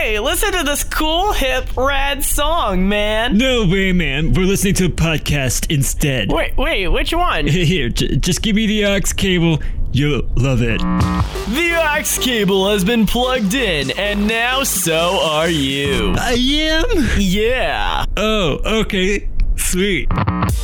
Hey, listen to this cool, hip, rad song, man. No way, man. We're listening to a podcast instead. Wait, wait, which one? Here, j- just give me the aux cable. You'll love it. The aux cable has been plugged in, and now so are you. I am? Yeah. Oh, okay. Sweet.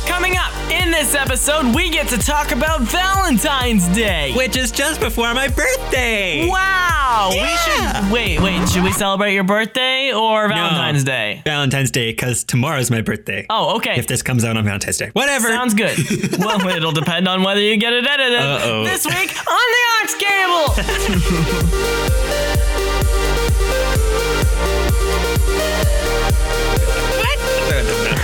Coming up in this episode, we get to talk about Valentine's Day. Which is just before my birthday. Wow. We Yeah. should wait, wait. Should we celebrate your birthday or Valentine's Day? Valentine's Day, because tomorrow's my birthday. Oh, okay. If this comes out on Valentine's Day. Whatever. Sounds good. well, it'll depend on whether you get it edited Uh-oh. this week on the Aux Cable.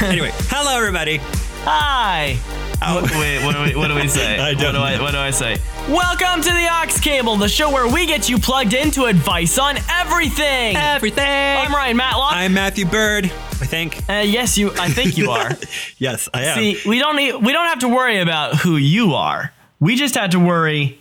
anyway, hello, everybody. Hi. What, wait, what do we, what do we say? I don't what, do I, what do I say? Welcome to the Aux Cable, the show where we get you plugged into advice on everything. Everything. I'm Ryan Matlock. I'm Matthew Bird, I think. uh, yes, you. I think you are. Yes, I am. See, we don't need, we don't have to worry about who you are. We just have to worry.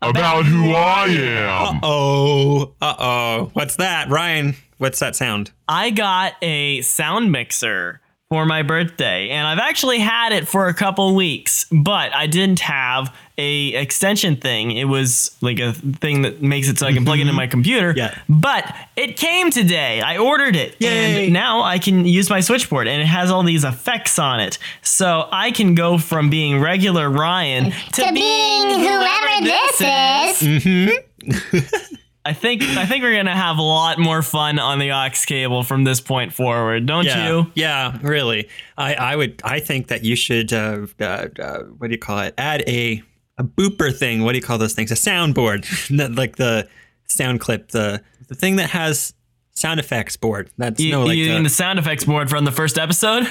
about who I am. oh, uh oh. What's that? Ryan, what's that sound? I got a sound mixer for my birthday, and I've actually had it for a couple weeks, but I didn't have a extension thing. It was like a thing that makes it so I can plug it into mm-hmm. my computer. Yeah. But it came today. I ordered it, Yay. and now I can use my switchboard, and it has all these effects on it, so I can go from being regular Ryan to, to being whoever this is. Mm-hmm. I think I think we're gonna have a lot more fun on the aux cable from this point forward, don't Yeah, you? yeah, really. I, I would. I think that you should. Uh, uh, uh, what do you call it? Add a a booper thing. What do you call those things? A soundboard, like the sound clip. The the thing that has sound effects board. That's You, no like. you mean the sound effects board from the first episode?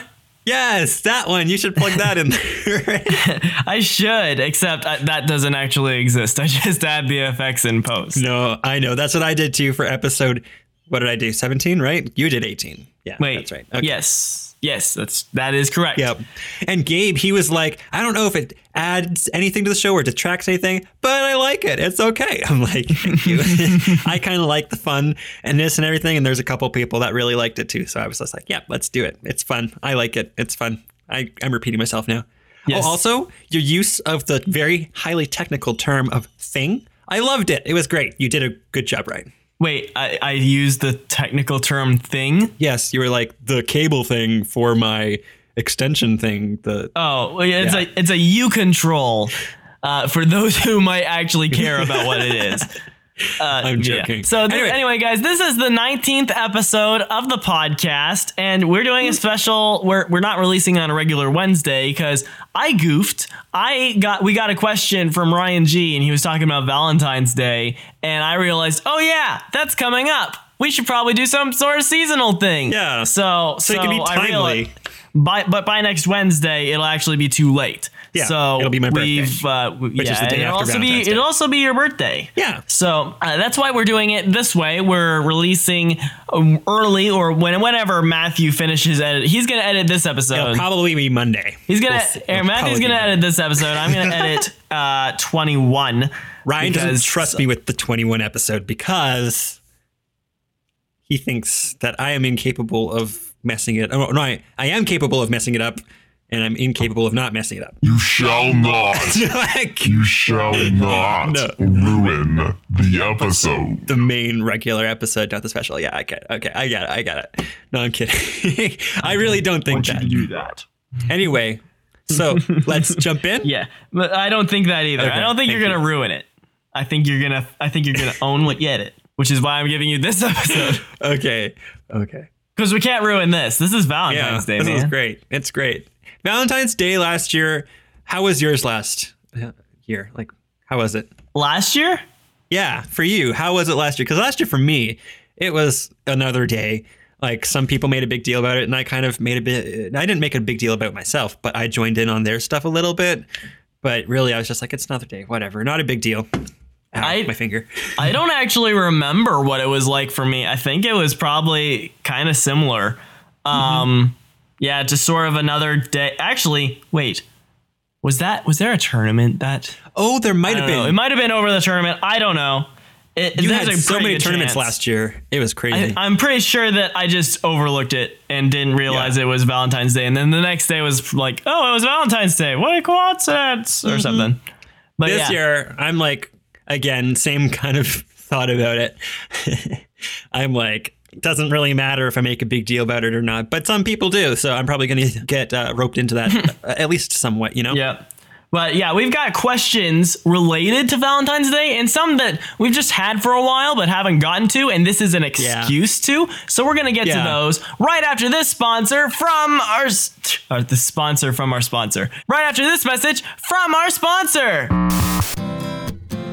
Yes, that one. You should plug that in there. I should, except I, that doesn't actually exist. I just add the effects in post. no, I know. That's what I did too for episode. What did I do? Seventeen, right? You did eighteen. Yeah, Wait, that's right. Okay. Yes, yes, that's that is correct. Yep. And Gabe, he was like, I don't know if it adds anything to the show or detracts anything, but I like it. It's okay. I'm like, thank you. I kind of like the fun and this and everything. And there's a couple people that really liked it too. So I was just like, yeah, let's do it. It's fun. I like it. It's fun. I, I'm repeating myself now. Oh, yes. Oh, also, your use of the very highly technical term of thing, I loved it. It was great. You did a good job, right? Wait, I, I used the technical term thing. Yes, you were like the cable thing for my extension thing. The Oh, well, yeah, it's Yeah. a it's a U control. Uh, for those who might actually care about what it is. Uh, I'm yeah. joking. So th- Anyway. anyway. guys, this is the 19th episode of the podcast, and we're doing a special. We're we're not releasing on a regular Wednesday because I goofed. I got we got a question from Ryan G, and he was talking about Valentine's Day, and I realized, oh yeah, that's coming up. We should probably do some sort of seasonal thing. Yeah. So So it can be timely. realized- by but by next Wednesday, it'll actually be too late. Yeah, so it'll be my birthday, we've, Uh, w- which yeah, is the day it'll also be Day. it'll also be your birthday. Yeah. So uh, that's why we're doing it this way. We're releasing um, early or when whenever Matthew finishes edit. He's gonna edit this episode. It'll probably be Monday. He's gonna We'll Matthew's gonna edit this episode. I'm gonna edit uh 21. Ryan doesn't trust me with the 21 episode because he thinks that I am incapable of messing it. Oh, no, I, I am capable of messing it up, and I'm incapable of not messing it up. You shall not. You shall not No. ruin the episode. the main regular episode, not the special. Yeah, I get it. Okay, I get it. I get it. No, I'm kidding. I really don't think that. do that. Anyway, so let's jump in. Yeah, but I don't think that either. Okay, I don't think you're gonna you. ruin it. I think you're gonna. I think you're gonna own what you edit, which is why I'm giving you this episode Okay. Okay. because we can't ruin this. This is Yeah, Valentine's Day, this man. is great. It's great. Valentine's Day last year. How was yours last uh, year? Like, how was it? Last year, Yeah, for you, how was it last year? Because last year for me, it was another day. Like some people made a big deal about it, and I kind of made a bit. I didn't make a big deal about myself, but I joined in on their stuff a little bit. But really, I was just like, it's another day, whatever, not a big deal. Ow, I- my finger. I don't actually remember what it was like for me. I think it was probably kind of similar. Um, yeah, just sort of another day. Actually, wait, was that was there a tournament that? Oh, there might have don't know. It might have been over the tournament. I don't know. It, You had so many tournaments chance. last year. It was crazy. I, I'm pretty sure that I just overlooked it and didn't realize Yeah. it was Valentine's Day, and then the next day was like, oh, it was Valentine's Day. What a coincidence, or something. But Mm-hmm. this yeah. year, I'm like, again, same kind of thought about it. I'm like, doesn't really matter if I make a big deal about it or not, but some people do. So I'm probably going to get uh, roped into that uh, at least somewhat, you know? Yeah. But yeah, we've got questions related to Valentine's Day and some that we've just had for a while but haven't gotten to, and this is an excuse to. So we're gonna get Yeah. to those right after this sponsor from our, or the sponsor from our sponsor. Right after this message from our sponsor.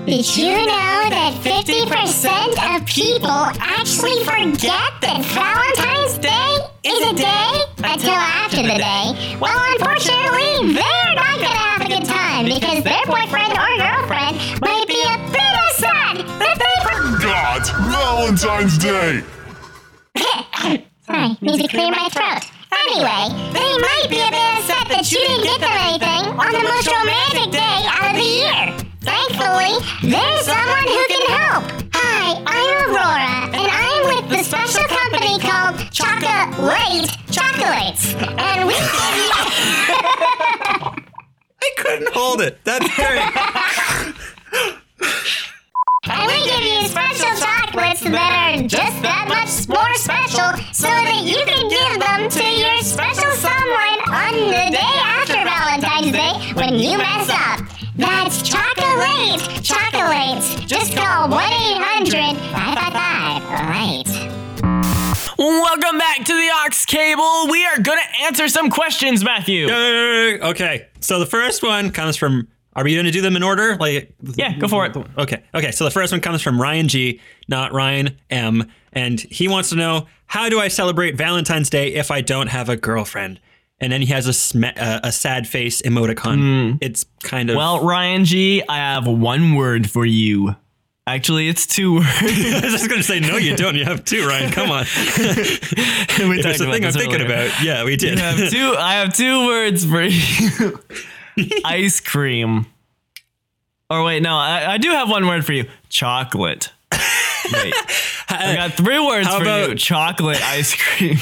Did you know that 50% of people actually forget that Valentine's Day is a day until after the day? Well, unfortunately, they're not gonna have a good time because their boyfriend or girlfriend might be a bit upset that they God, Valentine's Day! Sorry, need to clear my throat. Anyway, they might be a bit upset that you didn't get them anything on the most romantic day out of the year. Thankfully, there's someone who can help. Hi, I'm Aurora, and I'm with the special company called Chocolate Chocolates. And we give you... I couldn't hold it. That's great. And we give you special chocolates that are just that much more special so that you can give them to your special someone on the day after Valentine's Day when you mess up. That's chocolate chocolates. Just call 1 800 555 Welcome back to the Aux Cable. We are gonna answer some questions, Matthew. Yay. okay. So the first one comes from. Are we going to do them in order? Like, Yeah, go for it. Okay. Okay. So the first one comes from Ryan G, not Ryan M, and he wants to know how do I celebrate Valentine's Day if I don't have a girlfriend? And then he has a sm- uh, a sad face emoticon. It's kind of. Well, Ryan G, I have one word for you. Actually, it's two words. I was just going to say no, you don't. You have two, Ryan. Come on. we It's the thing I'm thinking earlier. about. Yeah, we did. I have two. I have two words for you. Ice cream. Or wait, no, I, I do have one word for you. Chocolate. Wait, I got three words How for you. Chocolate ice cream.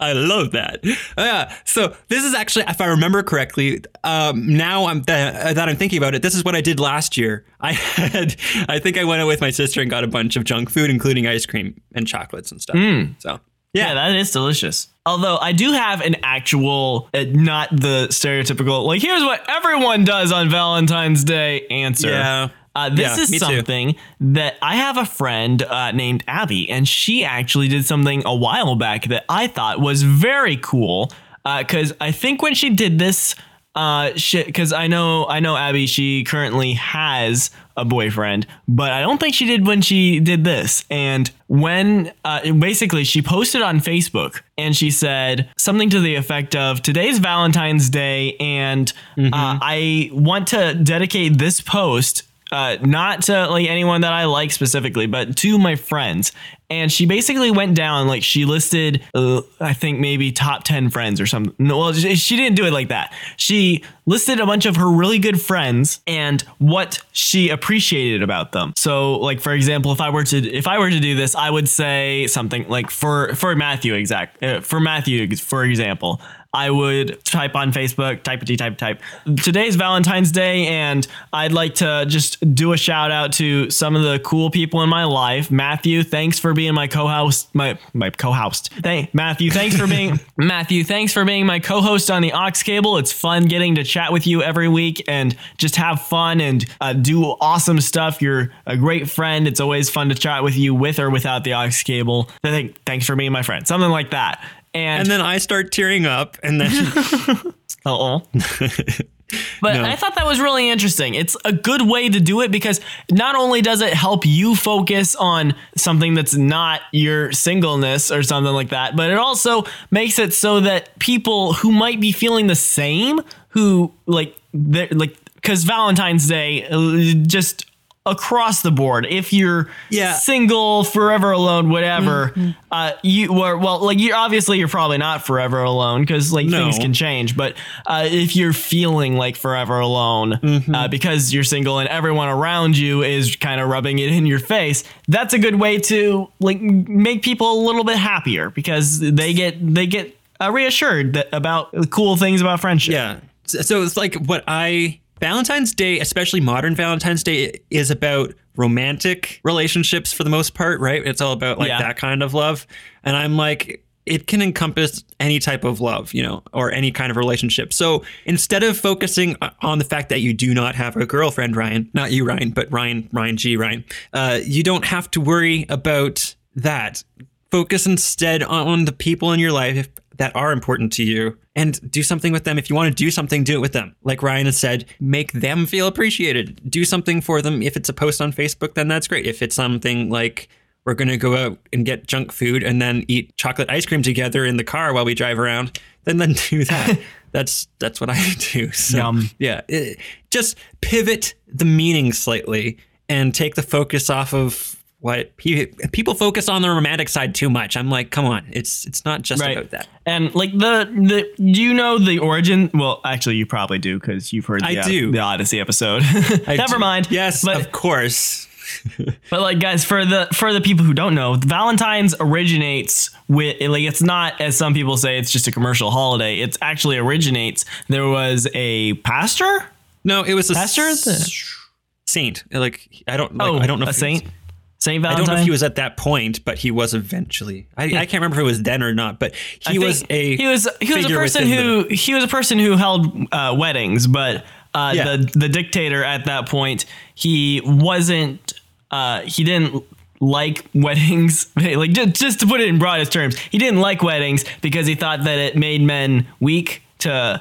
I love that. Yeah. So this is actually, if I remember correctly, um, now I'm that, that I'm thinking about it. This is what I did last year. I had, I think I went out with my sister and got a bunch of junk food, including ice cream and chocolates and stuff. So yeah, that is delicious. Although I do have an actual, uh, not the stereotypical, like here's what everyone does on Valentine's Day answer. Yeah. Uh, this Yeah, is me too. something that I have a friend uh, named Abby, and she actually did something a while back that I thought was very cool. Because I think when she did this, uh, because I know I know Abby, she currently has a boyfriend, but I don't think she did when she did this. And when uh, basically she posted on Facebook and she said something to the effect of today's Valentine's Day, and uh, I want to dedicate this post uh, not to like anyone that I like specifically, but to my friends. And she basically went down like she listed, uh, I think maybe top ten friends or something. No, well, she didn't do it like that. She listed a bunch of her really good friends and what she appreciated about them. So, like for example, if I were to if I were to do this, I would say something like for for Matthew exact uh, for Matthew for example. I would type on Facebook, type type type. Today's Valentine's Day, and I'd like to just do a shout out to some of the cool people in my life. Matthew, thanks for being my co-host. My my co-host. Thank Matthew, thanks for being Matthew. Thanks for being my co-host on the Aux Cable. It's fun getting to chat with you every week and just have fun and uh, do awesome stuff. You're a great friend. It's always fun to chat with you with or without the Aux Cable. I think thanks for being my friend. Something like that. And, and then I start tearing up, and then Uh-oh. But No. I thought that was really interesting. It's a good way to do it because not only does it help you focus on something that's not your singleness or something like that, but it also makes it so that people who might be feeling the same, who like like because Valentine's Day uh, just across the board. If you're Yeah. single, forever alone, whatever, uh, you were well, like you obviously you're probably not forever alone because like No. things can change. But uh, if you're feeling like forever alone uh, because you're single and everyone around you is kind of rubbing it in your face, that's a good way to like make people a little bit happier because they get they get uh, reassured that about the cool things about friendship. Yeah. So it's like what I Valentine's Day, especially modern Valentine's Day, is about romantic relationships for the most part, right? It's all about like Yeah. that kind of love. And I'm like, it can encompass any type of love, you know, or any kind of relationship. So instead of focusing on the fact that you do not have a girlfriend, Ryan, not you, Ryan, but Ryan, Ryan G, Ryan, uh, you don't have to worry about that. Focus instead on the people in your life that are important to you and do something with them. If you want to do something, do it with them. Like Ryan has said, make them feel appreciated. Do something for them. If it's a post on Facebook, then that's great. If it's something like we're going to go out and get junk food and then eat chocolate ice cream together in the car while we drive around, then then do that. that's that's what I do. So Yum. yeah, it- just pivot the meaning slightly and take the focus off of what pe- people focus on the romantic side too much. I'm like, come on, it's it's not just Right. about that. And like the the do you know the origin? Well, actually, you probably do because you've heard the, I uh, do. the Odyssey episode. Never do- mind. Yes, but of course. but like guys, for the for the people who don't know, Valentine's originates with like it's not as some people say it's just a commercial holiday. It actually originates. There was a pastor. No, it was a Pastor? s- saint. Like I don't. Like, oh, I don't know a saint. Was- Saint I don't know if he was at that point, but he was eventually. I, I can't remember if it was then or not, but he was a he was he was a person who the- he was a person who held uh, weddings, but uh, Yeah. the the dictator at that point he wasn't uh, he didn't like weddings like just, just to put it in broadest terms he didn't like weddings because he thought that it made men weak to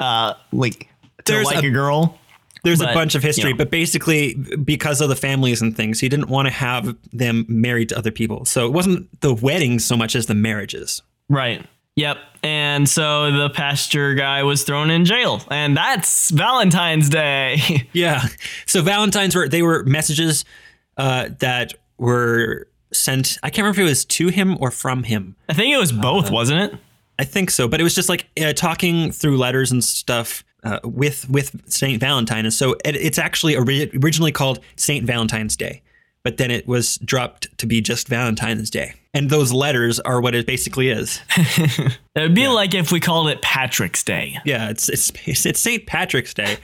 uh like to There's like a, a- girl There's But, a bunch of history, you know. but basically because of the families and things, he didn't want to have them married to other people. So it wasn't the weddings so much as the marriages. right yep and so the pastor guy was thrown in jail and that's valentine's day Yeah. So Valentines were they were messages uh, that were sent. I can't remember if it was to him or from him. i think it was both Uh-huh. wasn't it I think so, but it was just like uh, talking through letters and stuff uh, with with Saint Valentine, and so it, it's actually ori- originally called Saint Valentine's Day, but then it was dropped to be just Valentine's Day, and those letters are what it basically is. It would be like if we called it Patrick's Day. Yeah, it's it's it's Saint Patrick's Day.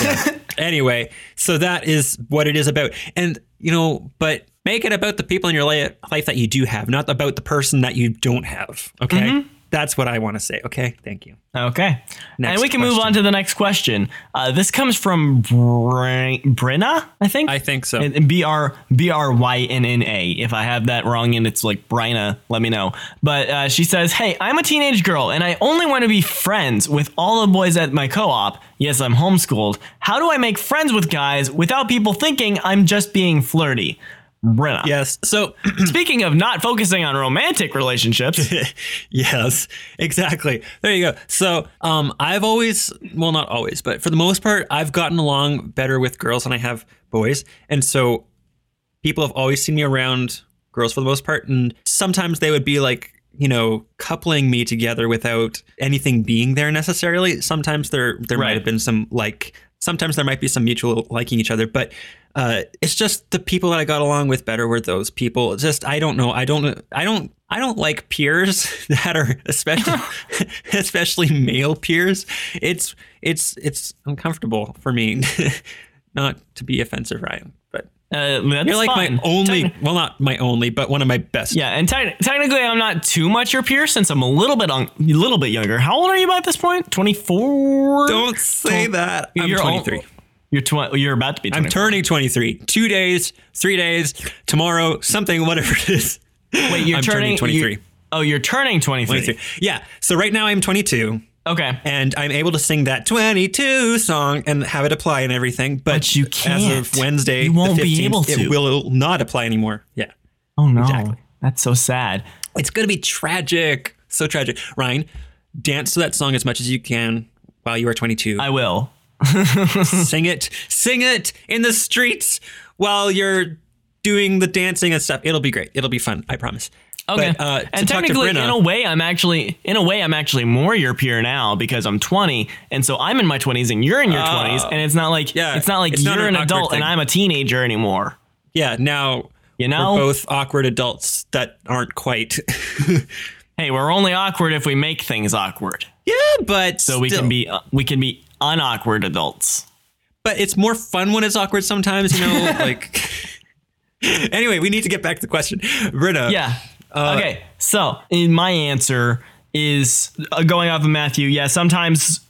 Yeah. anyway, so that is what it is about, and you know, but make it about the people in your life that you do have, not about the person that you don't have. Okay, that's what I want to say. Okay, thank you. Okay. Next and we can move on to the next question. Uh, this comes from Bri- Brynna, I think. I think so. And B R B R Y N N A. If I have that wrong and it's like Bryna, let me know. But uh, she says, Hey, I'm a teenage girl and I only want to be friends with all the boys at my co op. Yes, I'm homeschooled. How do I make friends with guys without people thinking I'm just being flirty? Brynna. Yes. So Speaking of not focusing on romantic relationships, yes, exactly. There you go. So, um, I've always, well, not always, but for the most part, I've gotten along better with girls than I have boys, and so people have always seen me around girls for the most part, and sometimes they would be like, you know, coupling me together without anything being there necessarily. Sometimes there there might have been some like. Sometimes there might be some mutual liking each other, but uh, it's just the people that I got along with better were those people. It's just I don't know. I don't. I don't. I don't like peers that are especially especially male peers. It's it's it's uncomfortable for me. Not to be offensive, Ryan, but uh, that's you're like fine. my only. Techni- well, not my only, but one of my best. Yeah, and te- technically, I'm not too much your peer since I'm a little bit un- a little bit younger. How old are you at this point? 24. Don't say that. I'm You're al- 23. You're tw- You're about to be. 24. I'm turning 23. Two days, three days, tomorrow, something, whatever it is. Wait, you're I'm turning, turning 23. you- oh, you're turning 23. 23. Yeah. So right now I'm 22. Okay. and I'm able to sing that 22 song and have it apply and everything. But, But you as can't. of Wednesday, You won't the 15th, be able to. It will not apply anymore. Yeah, Oh no, Exactly. that's so sad. it's gonna be tragic, so tragic. Ryan, dance to that song as much as you can while you are 22. I will. sing it, sing it in the streets while you're doing the dancing and stuff. It'll be great. It'll be fun. I promise. Okay. But, uh, and technically, Brynna- in a way, I'm actually in a way I'm actually more your peer now because I'm 20, and so I'm in my 20s and you're in your 20s, and it's not like. Yeah, it's not like it's you're an an awkward adult and. I'm a teenager anymore. yeah, now You know? we're both awkward adults that aren't quite. Hey, we're only awkward if we make things awkward. yeah, but So we can be uh, we can be unawkward adults. But it's more fun when it's awkward sometimes. You know, like. anyway, we need to get back to the question, Britta. Yeah. Uh, okay. So, in my answer is uh, going off of Matthew. Yeah, sometimes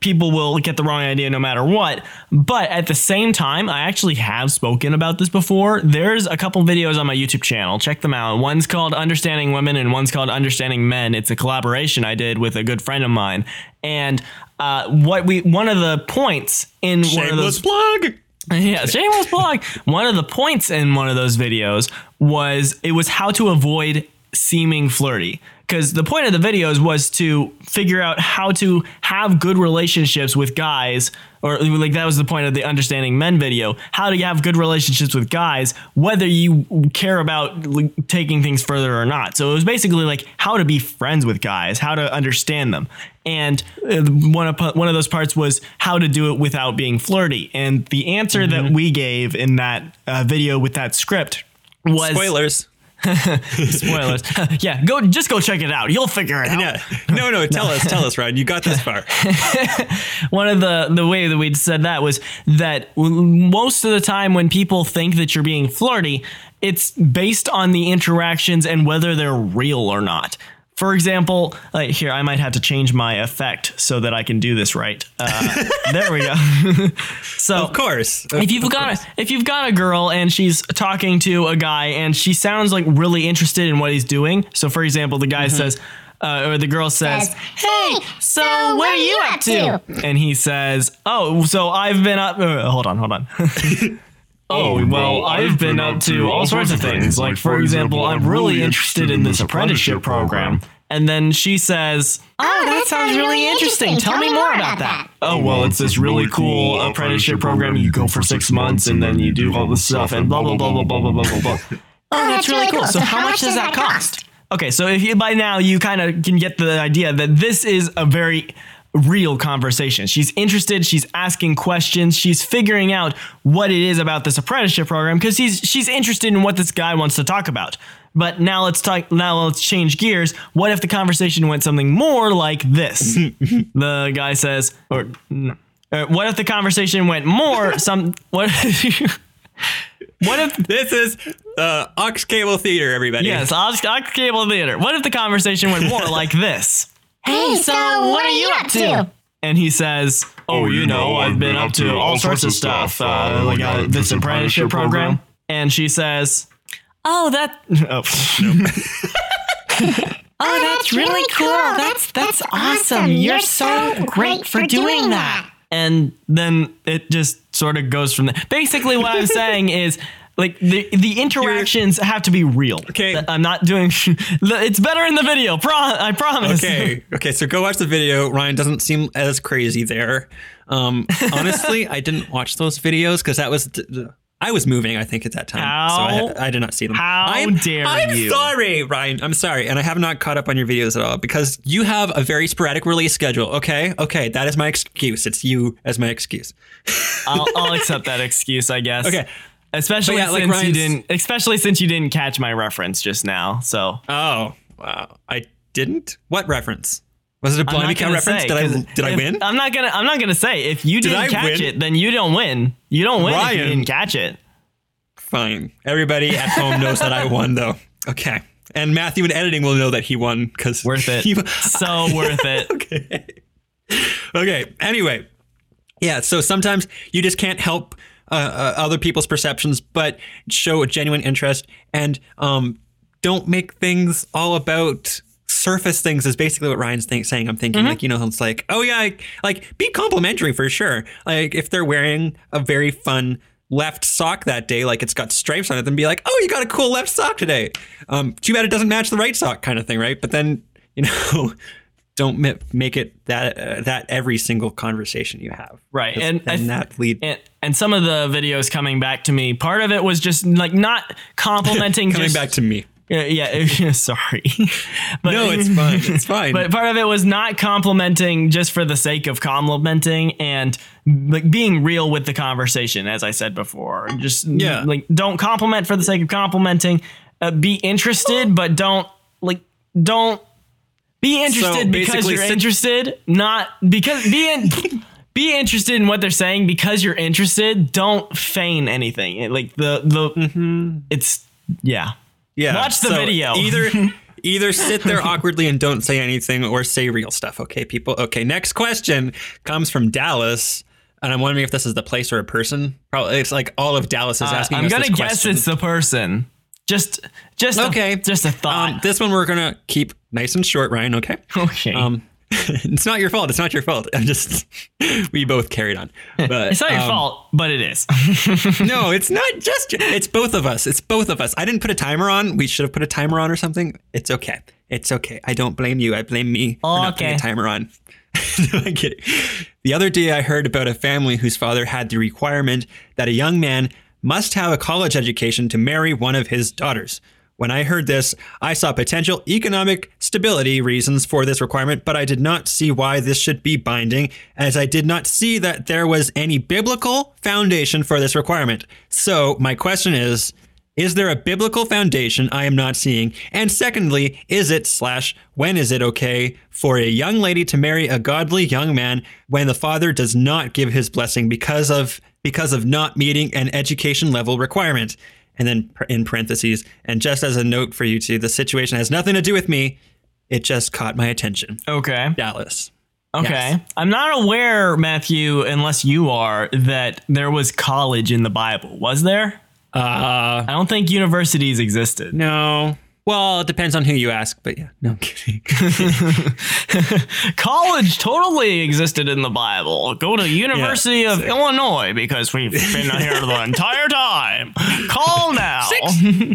people will get the wrong idea no matter what. But at the same time, I actually have spoken about this before. There's a couple videos on my YouTube channel. Check them out. One's called Understanding Women and one's called Understanding Men. It's a collaboration I did with a good friend of mine. And uh, what we one of the points in one of those Shameless plug. Yeah, shameless plug. One of the points in one of those videos was it was how to avoid seeming flirty. Because the point of the videos was to figure out how to have good relationships with guys, or like that was the point of the understanding men video. How to have good relationships with guys, whether you care about taking things further or not. So it was basically like how to be friends with guys, how to understand them, and uh, one of one of those parts was how to do it without being flirty. And the answer that we gave in that uh, video with that script was Spoilers. spoilers. yeah, go just go check it out. You'll figure it out. Yeah. No, no. Tell us. Tell us, Ryan. You got this far. One of the the way that we'd said that was that most of the time when people think that you're being flirty, it's based on the interactions and whether they're real or not. For example, like here, I might have to change my effect so that I can do this right. Uh, there we go. so, Of course. if you've got a, if you've got a girl and she's talking to a guy and she sounds like really interested in what he's doing. So, for example, the guy says, uh, or the girl says, Says, "Hey, so what are you up to?" And he says, "Oh, so I've been up. Uh, hold on, hold on." Oh, well, I've been up to all sorts of things. Like, for example, I'm really interested in this apprenticeship program. And then she says, Oh, that sounds really interesting. Tell me more about that. Oh, well, it's this really cool apprenticeship program. You go for six months and then you do all this stuff and blah, blah, blah, blah, blah, blah, blah, blah, blah. Oh, that's really cool. So how much does that cost? Okay, so if you by now you kind of can get the idea that this is a very real conversation. She's interested, she's asking questions, she's figuring out what it is about this apprenticeship program because he's she's interested in what this guy wants to talk about. But now let's talk now let's change gears. What if the conversation went something more like this? the guy says or uh, what if the conversation went more some what What if This is uh, Aux Cable Theater, everybody. Yes, Aux, Aux Cable Theater. What if the conversation went more like this? Hey, so what are you up to? And he says, "Oh, you know, I've been up to all sorts of stuff, uh, like uh, this apprenticeship program." And she says, "Oh, that, oh, Oh, that's really cool. That's that's awesome. You're so great for doing that. and then it just sort of goes from there. Basically, what I'm saying is." Like the the interactions have to be real. Okay. I'm not doing. It's better in the video. Pro, I promise. Okay. Okay. So go watch the video. Ryan doesn't seem as crazy there. Um, honestly, I didn't watch those videos because that was. th- th- I was moving, I think, at that time. How- So I, I did not see them. how I'm, dare I'm you. sorry, Ryan. I'm sorry. And I have not caught up on your videos at all because you have a very sporadic release schedule. Okay. Okay. That is my excuse. It's you as my excuse. I'll, I'll accept that excuse, I guess. Okay. Especially yeah, like since you didn't, especially since you didn't catch my reference just now. So Oh, wow. I didn't? What reference? Was it a blind account reference? say, did I did I win? I'm not gonna. I'm not gonna say if you didn't I catch win? it, then you don't win. You don't win if you didn't catch it. Fine. Everybody at home knows that I won, though. Okay. And Matthew in editing will know that he won because Worth it. He, so worth it. okay. Okay. Anyway, yeah. So sometimes you just can't help uh, uh, other people's perceptions, but show a genuine interest and um, don't make things all about surface things. Is basically what Ryan's think, saying. I'm thinking like you know it's like oh yeah, like, like be complimentary for sure. Like if they're wearing a very fun left sock that day, like it's got stripes on it, then be like, oh, you got a cool left sock today. Um, too bad it doesn't match the right sock, kind of thing, right? But then, you know, don't ma- make it that uh, that every single conversation you have. right and then th- that lead and, and some of the videos coming back to me, part of it was just like not complimenting. coming just, back to me. Yeah, yeah sorry. but, No, it's fine. It's fine. But part of it was not complimenting just for the sake of complimenting and like being real with the conversation, as I said before. Just Yeah. like don't compliment for the sake of complimenting. Uh, be interested, but don't like don't be interested because you're sit- interested, not because be in. Be interested in what they're saying because you're interested. Don't feign anything. Like the the Mm-hmm. it's yeah. Yeah. watch the video. Either either sit there awkwardly and don't say anything, or say real stuff. Okay, people. Okay, next question comes from Dallas. And I'm wondering if this is the place or a person. Probably, it's like all of Dallas is asking. Uh, asking I'm us gonna guess question. it's the person. Just, just Okay. A, just a thought. Um, this one we're gonna keep nice and short, Ryan. Okay. okay. Um, it's not your fault. It's not your fault. I'm just we both carried on. But it's not your um, fault, but it is. No, it's not just. It's both of us. It's both of us. I didn't put a timer on. We should have put a timer on or something. It's okay. It's okay. I don't blame you. I blame me for not putting a timer on. no, I'm kidding. The other day, I heard about a family whose father had the requirement that a young man must have a college education to marry one of his daughters. When I heard this, I saw potential economic stability reasons for this requirement, but I did not see why this should be binding, as I did not see that there was any biblical foundation for this requirement. So, my question is Is there a biblical foundation I am not seeing? And secondly, is it slash when is it okay for a young lady to marry a godly young man when the father does not give his blessing because of because of not meeting an education level requirement? And then in parentheses, and just as a note for you two, the situation has nothing to do with me. It just caught my attention. okay. Dallas. Okay. Yes. I'm not aware, Matthew, unless you are, that there was college in the Bible. Was there? Uh, I don't think universities existed. no. Well, it depends on who you ask, but yeah, no I'm kidding. College totally existed in the Bible. Go to University of Illinois because we've been here the entire time. Call now.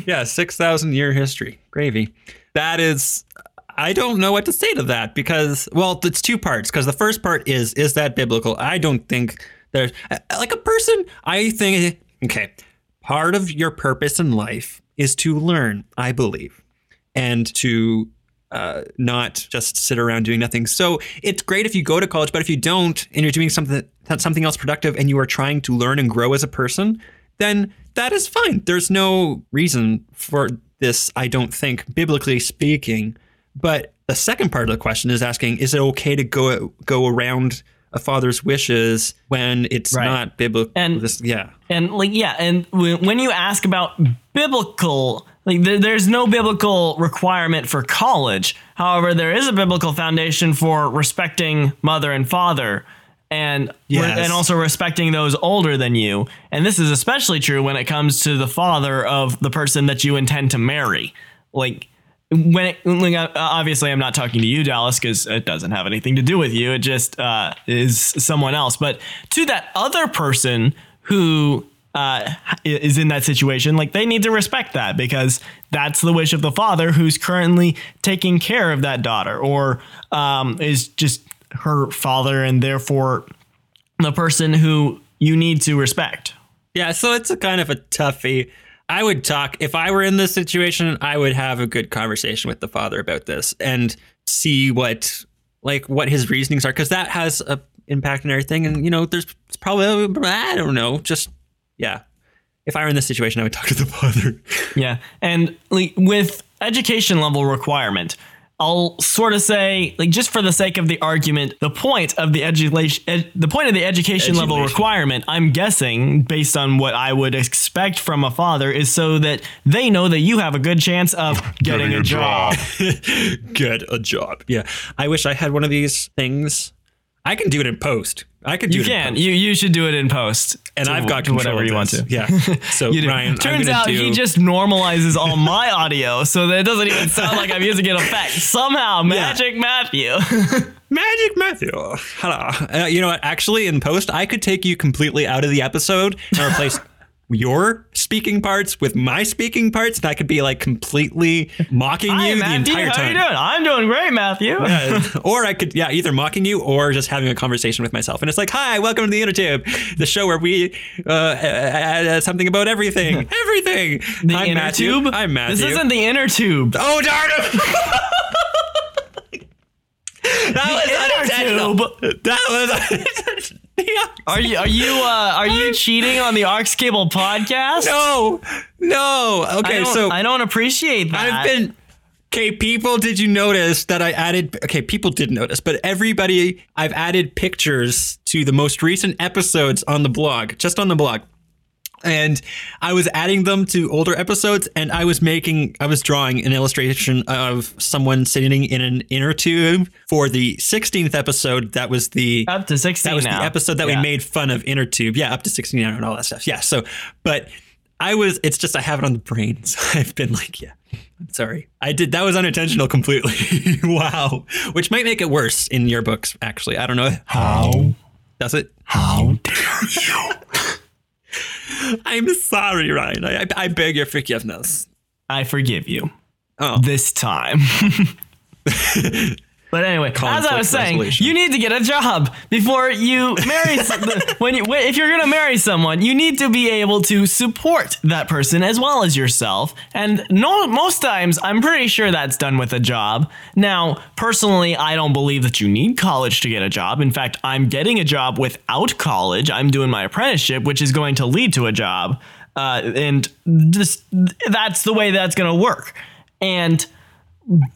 yeah, 6,000 year history. Gravy. That is, I don't know what to say to that because, well, it's two parts. Because the first part is, is that biblical? I don't think there's, uh, like a person, I think, okay, part of your purpose in life is to learn, I believe, and to uh, not just sit around doing nothing. So it's great if you go to college, but if you don't and you're doing something something else productive and you are trying to learn and grow as a person, then that is fine. There's no reason for this, I don't think, biblically speaking. But the second part of the question is asking: Is it okay to go go around a father's wishes when it's Right. not biblical? And- this, yeah, And like, yeah, and when when you ask about biblical, like, there, there's no biblical requirement for college. However, there is a biblical foundation for respecting mother and father, and Yes. and also respecting those older than you. And this is especially true when it comes to the father of the person that you intend to marry. Like. When it, uh, obviously I'm not talking to you, Dallas, because it doesn't have anything to do with you. It just uh, is someone else. But to that other person who uh, is in that situation, like they need to respect that because that's the wish of the father who's currently taking care of that daughter or um, is just her father and therefore the person who you need to respect. Yeah, so it's a kind of a toughie. I would talk if I were in this situation, I would have a good conversation with the father about this and see what like what his reasonings are because that has a impact on everything. And you know, there's probably I don't know, just yeah. If I were in this situation, I would talk to the father. Yeah. And like with education level requirement, I'll sort of say, like, just for the sake of the argument, the point of the education, ed- the point of the education level requirement, I'm guessing, based on what I would expect from a father, is so that they know that you have a good chance of getting, a, job. Get a job. Yeah, I wish I had one of these things. I can do it in post. I could do You it. in can. post. You you should do it in post. and I've got whatever you want to. Yeah. So You do. Ryan, Turns out do, he just normalizes all my audio so that it doesn't even sound like I'm using an effect. Somehow, Magic Matthew. Magic Matthew. Hello. Uh, you know what? Actually, in post, I could take you completely out of the episode and replace your speaking parts with my speaking parts, and I could be like completely mocking Hi, you the Matthew. entire How time. you doing? I'm doing great, Matthew. or I could, yeah, either mocking you or just having a conversation with myself. And it's like, hi, welcome to the Inner Tube, the show where we uh, add uh, something about everything. everything. The I'm inner Matthew. tube. I'm Matthew. This isn't the inner tube. Oh, darn it. that was unintentional. That was Are you are you uh, are you cheating on the Aux Cable podcast? No, no. Okay, don't, so I don't appreciate that. I've been. Okay, people, did you notice that I added? Okay, people did notice, but everybody, I've added pictures to the most recent episodes on the blog, just on the blog. And I was adding them to older episodes, and I was making, I was drawing an illustration of someone sitting in an inner tube for the 16th episode. That was the up to sixteen that was now. the episode that Yeah. we made fun of inner tube. Yeah, up to 16 and all that stuff. Yeah. So, but I was, it's just, I have it on the brain. So I've been like, yeah, I'm sorry. I did, that was unintentional completely. wow. Which might make it worse in your books, actually. I don't know. How? Does it? How dare you? I'm sorry, Ryan. I, I, beg your forgiveness. I forgive you Oh. this time. But anyway, as I was saying, resolution. you need to get a job before you marry. when you, if you're gonna marry someone, you need to be able to support that person as well as yourself. And no, most times, I'm pretty sure that's done with a job. Now, personally, I don't believe that you need college to get a job. In fact, I'm getting a job without college. I'm doing my apprenticeship, which is going to lead to a job. Uh, and just that's the way that's gonna work. And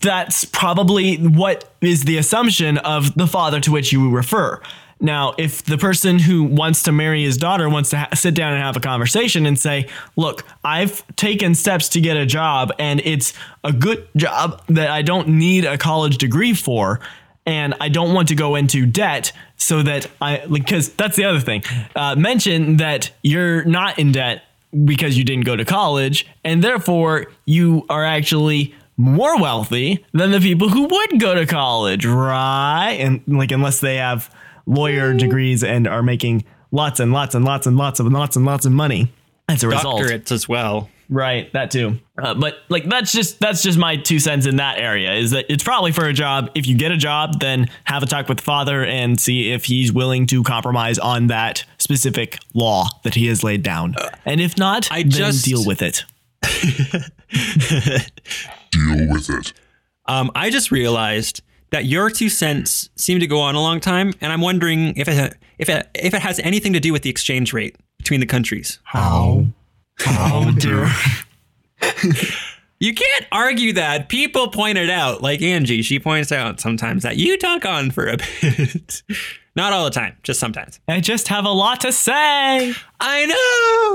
that's probably what is the assumption of the father to which you refer. Now, if the person who wants to marry his daughter wants to ha- sit down and have a conversation and say, Look, I've taken steps to get a job and it's a good job that I don't need a college degree for, and I don't want to go into debt so that I, because that's the other thing. Uh, mention that you're not in debt because you didn't go to college, and therefore you are actually more wealthy than the people who would go to college, right? And like, unless they have lawyer degrees and are making lots and lots and lots and lots of lots and lots of money as a result. Doctorates as well. Right, that too. Uh, but like that's just that's just my two cents in that area. Is that it's probably for a job. If you get a job, then have a talk with the father and see if he's willing to compromise on that specific law that he has laid down. And if not, I then just- deal with it. Deal with it. Um, I just realized that your two cents seem to go on a long time, and I'm wondering if it if it if it has anything to do with the exchange rate between the countries. How? Oh dear. You can't argue that. People point it out, like Angie. She points out sometimes that you talk on for a bit. Not all the time, just sometimes. I just have a lot to say. I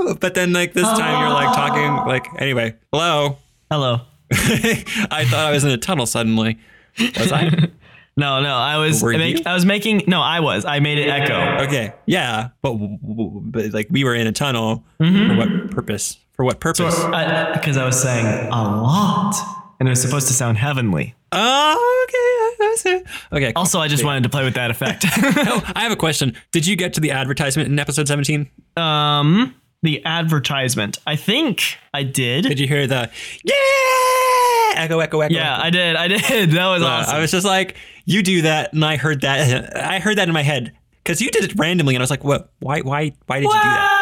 know, but then like this time you're like talking like anyway. Hello. Hello. I thought I was in a tunnel suddenly. Was I? No, no, I was Were make? I was making no, I was. I made it echo. Okay. Yeah, but, but like we were in a tunnel. Mm-hmm. for what purpose? For what purpose? Because I was saying a lot, and it was supposed to sound heavenly. Oh, okay. Okay. cool. Also, I just wanted to play with that effect. Oh, I have a question. Did you get to the advertisement in episode 17? um, the advertisement. I think I did. Did you hear the yeah echo echo echo? yeah, echo? I did. I did. That was Uh, awesome. I was just like, you do that, and I heard that. I heard that in my head because you did it randomly, and I was like, what? Why? Why? Why did you do that?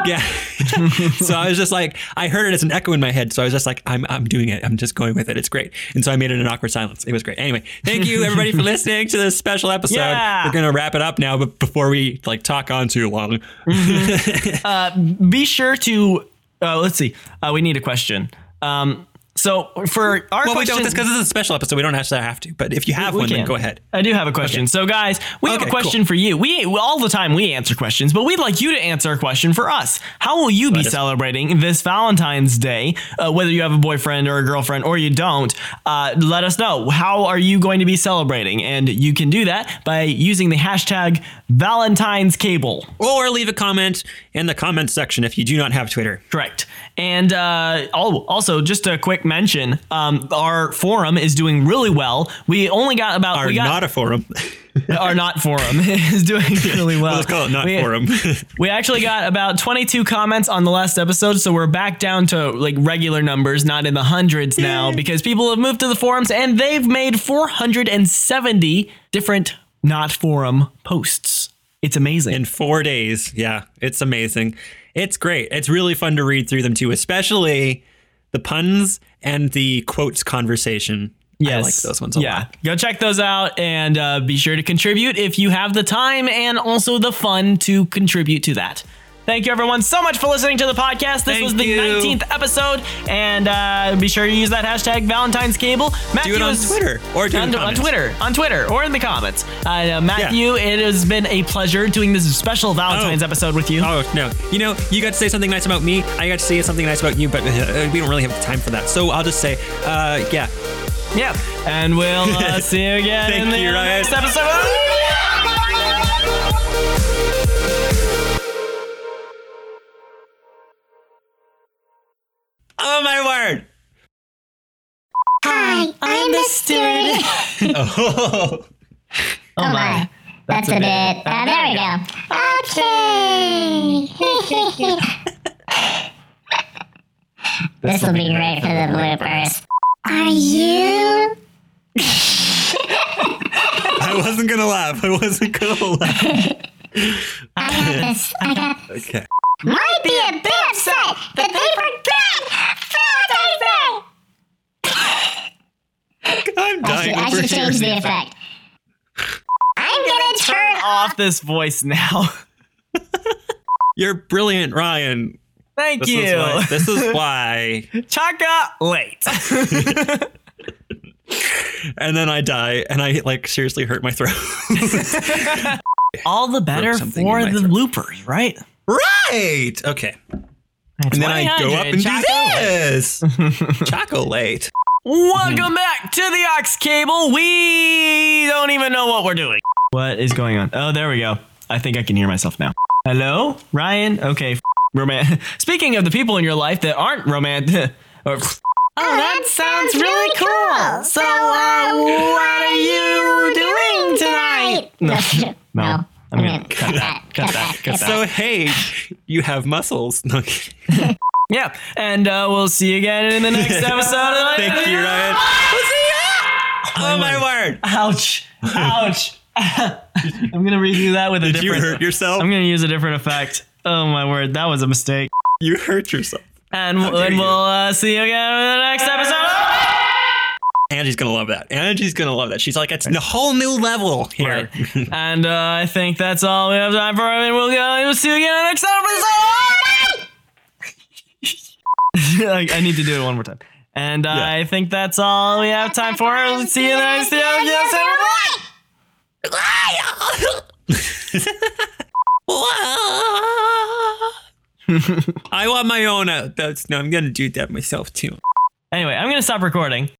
Yeah. so I was just like, I heard it as an echo in my head. So I was just like, I'm, I'm doing it. I'm just going with it. It's great. And so I made it an awkward silence. It was great. Anyway, thank you everybody for listening to this special episode. Yeah. We're gonna wrap it up now, but before we like talk on too long, Be sure to. Uh, let's see. Uh, we need a question. Um, so for our well, we question, don't because this is a special episode. We don't actually have to. But if you have We one, then go ahead. I do have a question. So, guys, we have a question for you. We all the time we answer questions, but we'd like you to answer a question for us. How will you be celebrating this Valentine's Day? Uh, whether you have a boyfriend or a girlfriend or you don't, uh, let us know. How are you going to be celebrating? And you can do that by using the hashtag Valentine's Cable. Or leave a comment in the comments section if you do not have Twitter. Correct. And uh, also, just a quick mention, um, our forum is doing really well. We only got about Are we got not a forum. our not forum is doing really well. Let's call it not we, forum. We actually got about 22 comments on the last episode, so we're back down to like regular numbers, not in the hundreds now, because people have moved to the forums and they've made 470 different not forum posts. It's amazing. in four days. Yeah, it's amazing. It's great. It's really fun to read through them too, especially the puns and the quotes conversation. I like those ones a lot. yeah. lot. Go check those out and uh, be sure to contribute if you have the time and also the fun to contribute to that. Thank you, everyone, so much for listening to the podcast. This Thank was the you. 19th episode, and uh, be sure to use that hashtag Valentine's Cable. Matthew Do it on is- Twitter or do it on, on. Twitter, on Twitter, or in the comments. Uh, uh, Matthew, it has been a pleasure doing this special Valentine's Oh. episode with you. Oh no! You know, you got to say something nice about me. I got to say something nice about you, but uh, we don't really have time for that. So I'll just say, uh, yeah. Yep. And we'll uh, see you again Thank in the you, next episode. Oh my word! Hi, I'm the steward. Oh, Oh my. That's, a bit. Uh, there we go. Okay. this will be great for the bloopers. Are you? I wasn't gonna laugh. I wasn't gonna laugh. I got this. I got. Okay. Might be a bit upset that they forgot Valentine's Day. I'm I dying. should, I should change the effect. I'm gonna turn Off this voice now. You're brilliant, Ryan. Thank This you. is why. This is why. Chaka late. And then I die, and I like seriously hurt my throat. All the better for the throat. bloopers, right? right. Okay. And then I go up and do this. Chocolate. Welcome back to the Aux Cable. We don't even know what we're doing. What is going on? Oh, there we go. I think I can hear myself now. Hello, Ryan. Okay, f- roman. Speaking of the people in your life that aren't romantic. or, oh, that sounds really cool. So, uh, what are you doing tonight? No, No. I'm gonna cut that. Cut that. Cut that. So hey, you have muscles. No, kidding. Yeah, and uh, we'll see you again in the next episode. Of Thank you, Ryan. We'll see you. Oh my word! Ouch! Ouch! I'm gonna redo that with a different. Did you hurt yourself? I'm gonna use a different effect. Oh my word, that was a mistake. You hurt yourself. And, dare and we'll uh, see you again in the next episode. Angie's gonna love that. Angie's gonna love that. She's like, it's a whole new level here. Right. and uh, I think that's all we have time for. And we'll, go, we'll see you again in the next episode. I, I need to do it one more time. And uh, Yeah. I think that's all we have time for. Let's see you in the next episode. I want my own. Uh, that's no. I'm gonna do that myself too. Anyway, I'm gonna stop recording.